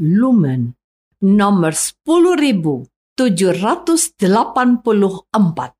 Lumen nomor 10784.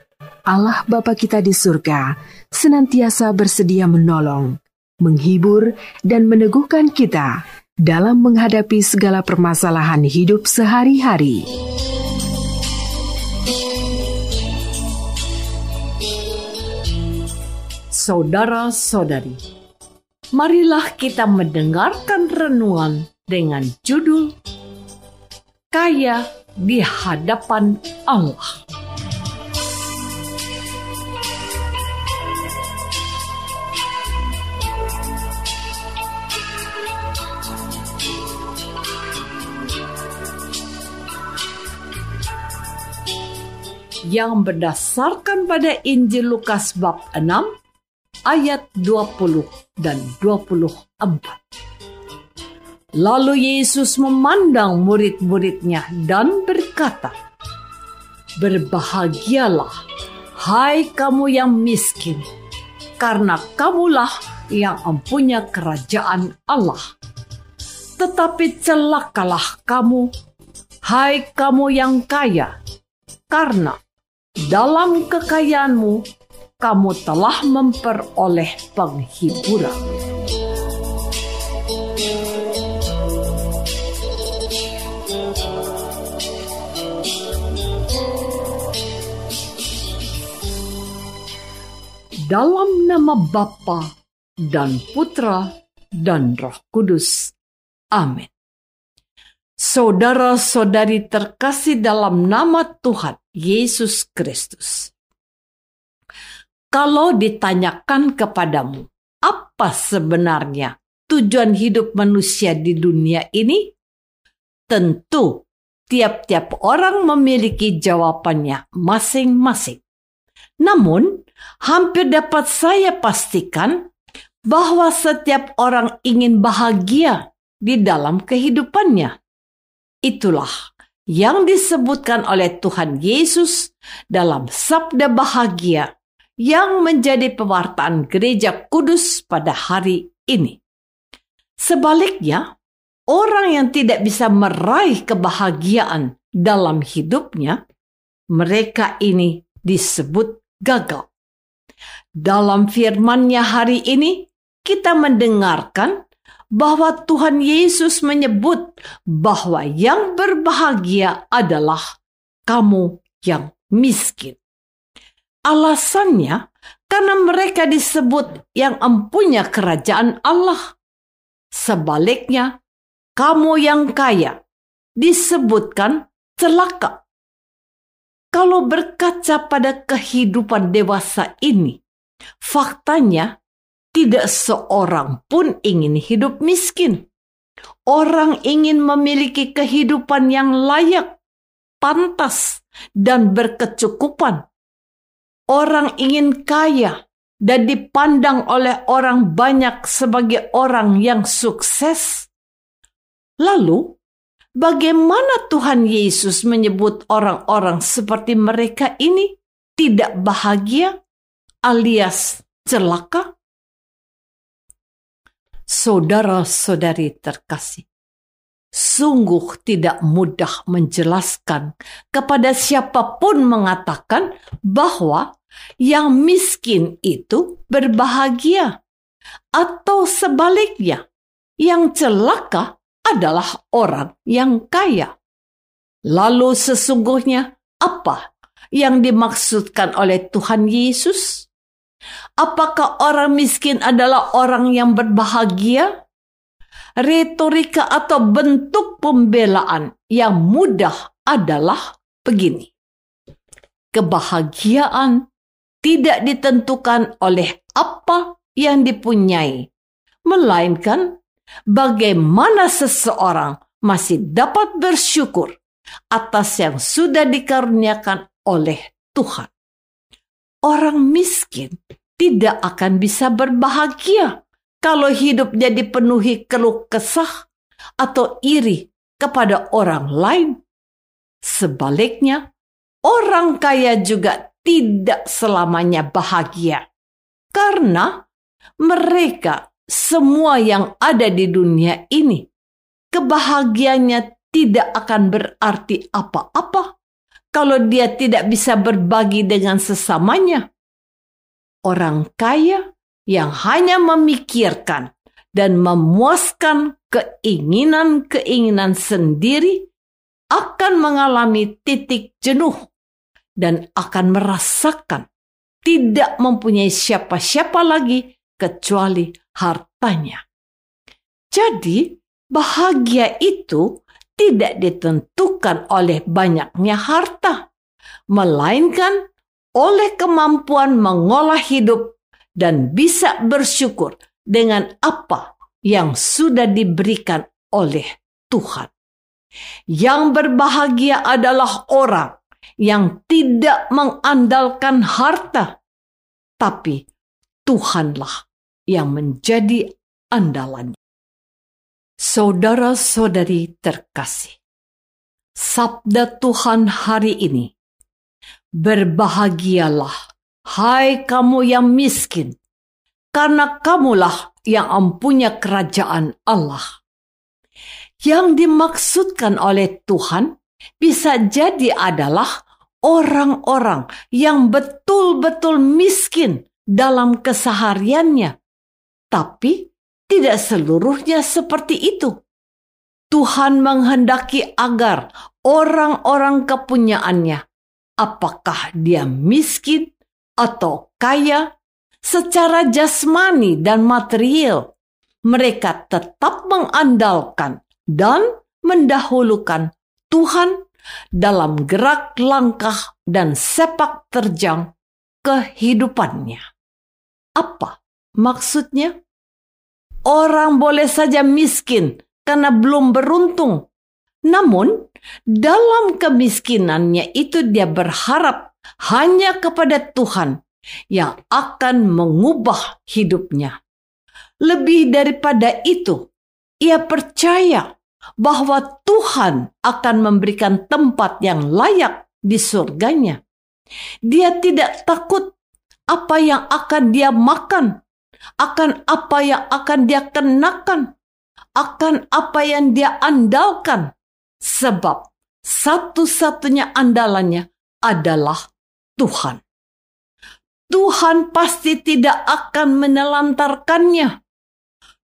Allah Bapa kita di surga senantiasa bersedia menolong, menghibur, dan meneguhkan kita dalam menghadapi segala permasalahan hidup sehari-hari. Saudara-saudari, marilah kita mendengarkan renungan dengan judul Kaya di hadapan Allah. Yang berdasarkan pada Injil Lukas bab 6 ayat 20 dan 24. Lalu Yesus memandang murid-muridnya dan berkata, Berbahagialah, hai kamu yang miskin, karena kamulah yang mempunyai kerajaan Allah. Tetapi celakalah kamu, hai kamu yang kaya, karena dalam kekayaanmu, kamu telah memperoleh penghiburan. Dalam nama Bapa dan Putra dan Roh Kudus. Amin. Saudara-saudari terkasih dalam nama Tuhan, Yesus Kristus. Kalau ditanyakan kepadamu, apa sebenarnya tujuan hidup manusia di dunia ini? Tentu, tiap-tiap orang memiliki jawabannya masing-masing. Namun, hampir dapat saya pastikan bahwa setiap orang ingin bahagia di dalam kehidupannya. Itulah yang disebutkan oleh Tuhan Yesus dalam sabda bahagia yang menjadi pewartaan gereja kudus pada hari ini. Sebaliknya, orang yang tidak bisa meraih kebahagiaan dalam hidupnya, mereka ini disebut gagal. Dalam firman-Nya hari ini, kita mendengarkan bahwa Tuhan Yesus menyebut bahwa yang berbahagia adalah kamu yang miskin. Alasannya karena mereka disebut yang empunya kerajaan Allah. Sebaliknya, kamu yang kaya disebutkan celaka. Kalau berkaca pada kehidupan dewasa ini, faktanya tidak seorang pun ingin hidup miskin. Orang ingin memiliki kehidupan yang layak, pantas, dan berkecukupan. Orang ingin kaya dan dipandang oleh orang banyak sebagai orang yang sukses. Lalu, bagaimana Tuhan Yesus menyebut orang-orang seperti mereka ini tidak bahagia alias celaka? Saudara-saudari terkasih. sungguh tidak mudah menjelaskan kepada siapa pun mengatakan bahwa yang miskin itu berbahagia, atau sebaliknya, yang celaka adalah orang yang kaya. Lalu, sesungguhnya apa yang dimaksudkan oleh Tuhan Yesus? Apakah orang miskin adalah orang yang berbahagia? retorika atau bentuk pembelaan yang mudah adalah begini. Kebahagiaan tidak ditentukan oleh apa yang dipunyai, melainkan bagaimana seseorang masih dapat bersyukur atas yang sudah dikaruniakan oleh Tuhan. Orang miskin tidak akan bisa berbahagia kalau hidupnya dipenuhi keluh kesah atau iri kepada orang lain. Sebaliknya, orang kaya juga tidak selamanya bahagia karena mereka semua yang ada di dunia ini kebahagiaannya tidak akan berarti apa-apa kalau dia tidak bisa berbagi dengan sesamanya. Orang kaya yang hanya memikirkan dan memuaskan keinginan-keinginan sendiri akan mengalami titik jenuh dan akan merasakan tidak mempunyai siapa-siapa lagi kecuali hartanya. Jadi, bahagia itu tidak ditentukan oleh banyaknya harta, melainkan oleh kemampuan mengolah hidup dan bisa bersyukur dengan apa yang sudah diberikan oleh Tuhan. Yang berbahagia adalah orang yang tidak mengandalkan harta, tapi Tuhanlah yang menjadi andalannya. Saudara-saudari terkasih, sabda Tuhan hari ini, berbahagialah Hai kamu yang miskin, karena kamulah yang mempunyai kerajaan Allah. Yang dimaksudkan oleh Tuhan bisa jadi adalah orang-orang yang betul-betul miskin dalam kesehariannya, tapi tidak seluruhnya seperti itu. Tuhan menghendaki agar orang-orang kepunyaannya, apakah dia miskin atau kaya secara jasmani dan material, mereka tetap mengandalkan dan mendahulukan Tuhan dalam gerak langkah dan sepak terjang kehidupannya. Apa maksudnya? Orang boleh saja miskin karena belum beruntung. Namun, dalam kemiskinannya itu dia berharap hanya kepada Tuhan yang akan mengubah hidupnya. Lebih daripada itu, ia percaya bahwa Tuhan akan memberikan tempat yang layak di surganya. Dia tidak takut apa yang akan dia makan, akan apa yang akan dia kenakan, akan apa yang dia andalkan, sebab satu-satunya andalannya adalah Tuhan. Tuhan pasti tidak akan menelantarkannya.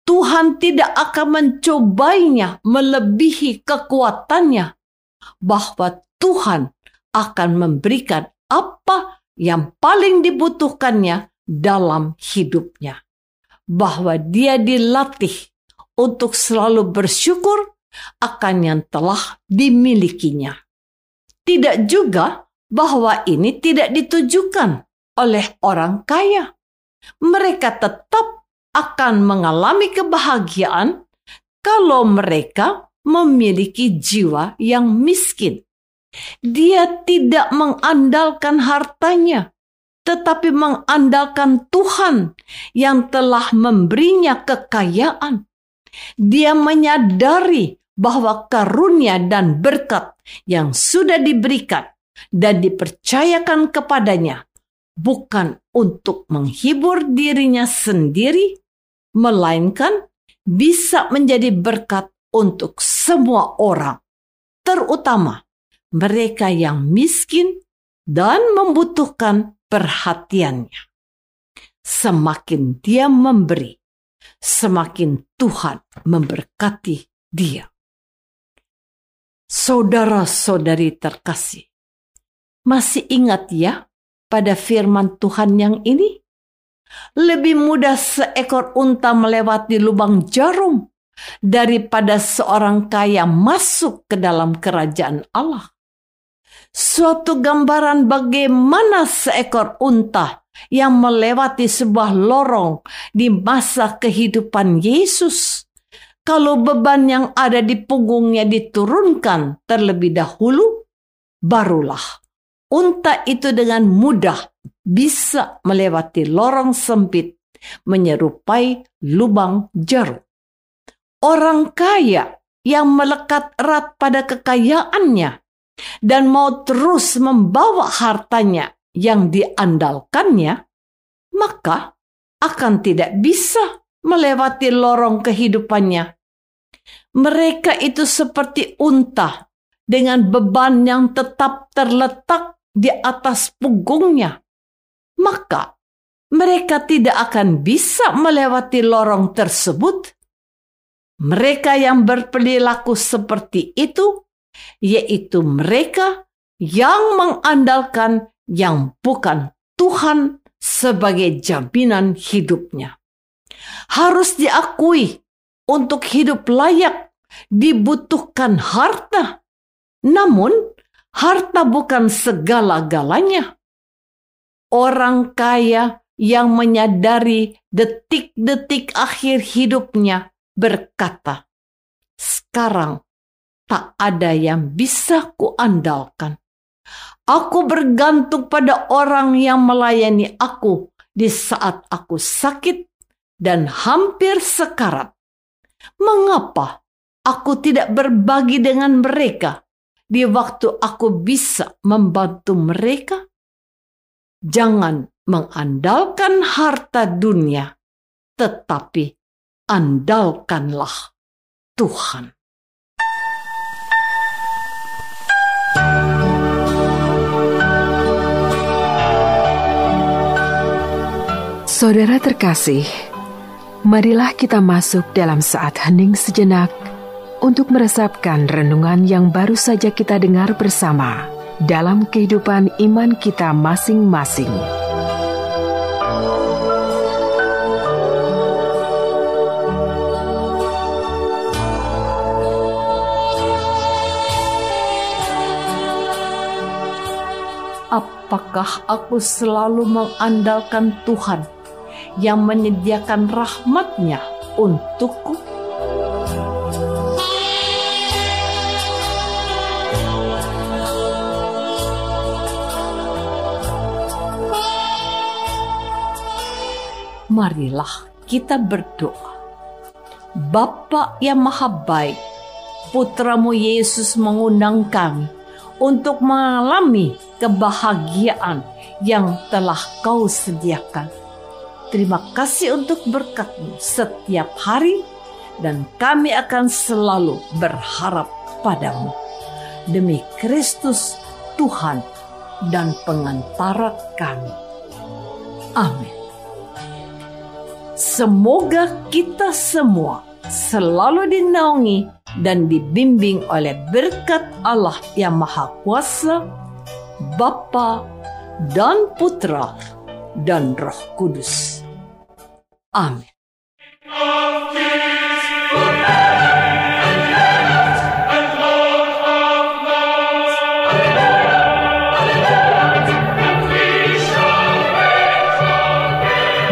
Tuhan tidak akan mencobainya melebihi kekuatannya, bahwa Tuhan akan memberikan apa yang paling dibutuhkannya dalam hidupnya, bahwa dia dilatih untuk selalu bersyukur akan yang telah dimilikinya. Tidak juga bahwa ini tidak ditujukan oleh orang kaya. Mereka tetap akan mengalami kebahagiaan kalau mereka memiliki jiwa yang miskin. Dia tidak mengandalkan hartanya, tetapi mengandalkan Tuhan yang telah memberinya kekayaan. Dia menyadari bahwa karunia dan berkat yang sudah diberikan dan dipercayakan kepadanya bukan untuk menghibur dirinya sendiri, melainkan bisa menjadi berkat untuk semua orang, terutama mereka yang miskin dan membutuhkan perhatiannya. Semakin dia memberi, semakin Tuhan memberkati dia. Saudara-saudari terkasih, masih ingat ya pada firman Tuhan yang ini? Lebih mudah seekor unta melewati lubang jarum daripada seorang kaya masuk ke dalam kerajaan Allah. Suatu gambaran bagaimana seekor unta yang melewati sebuah lorong di masa kehidupan Yesus. Kalau beban yang ada di punggungnya diturunkan terlebih dahulu, barulah unta itu dengan mudah bisa melewati lorong sempit menyerupai lubang jarum. Orang kaya yang melekat erat pada kekayaannya dan mau terus membawa hartanya yang diandalkannya, maka akan tidak bisa melewati lorong kehidupannya. Mereka itu seperti unta dengan beban yang tetap terletak di atas punggungnya. Maka mereka tidak akan bisa melewati lorong tersebut mereka yang berperilaku seperti itu, yaitu mereka yang mengandalkan yang bukan Tuhan sebagai jaminan hidupnya. Harus diakui, untuk hidup layak dibutuhkan harta. Namun, harta bukan segala-galanya. Orang kaya yang menyadari detik-detik akhir hidupnya berkata, "Sekarang tak ada yang bisa kuandalkan. Aku bergantung pada orang yang melayani aku di saat aku sakit dan hampir sekarat. Mengapa aku tidak berbagi dengan mereka di waktu aku bisa membantu mereka? Jangan mengandalkan harta dunia, tetapi andalkanlah Tuhan. Saudara terkasih, marilah kita masuk dalam saat hening sejenak untuk meresapkan renungan yang baru saja kita dengar bersama dalam kehidupan iman kita masing-masing. apakah aku selalu mengandalkan Tuhan yang menyediakan rahmatnya untukku? Marilah kita berdoa. Bapa yang maha baik, putramu Yesus mengundang kami untuk mengalami kebahagiaan yang telah kau sediakan. Terima kasih untuk berkatmu setiap hari dan kami akan selalu berharap padamu. Demi Kristus Tuhan dan pengantara kami. Amin. Semoga kita semua selalu dinaungi dan dibimbing oleh berkat Allah yang Maha Kuasa, Bapa dan Putra dan Roh Kudus. Amin.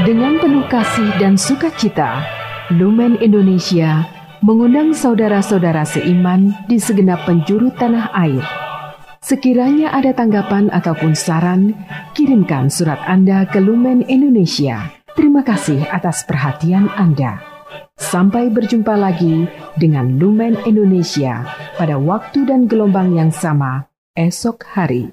Dengan penuh kasih dan sukacita, Lumen Indonesia mengundang saudara-saudara seiman di segenap penjuru tanah air. Sekiranya ada tanggapan ataupun saran, kirimkan surat Anda ke Lumen Indonesia. Terima kasih atas perhatian Anda. Sampai berjumpa lagi dengan Lumen Indonesia pada waktu dan gelombang yang sama esok hari.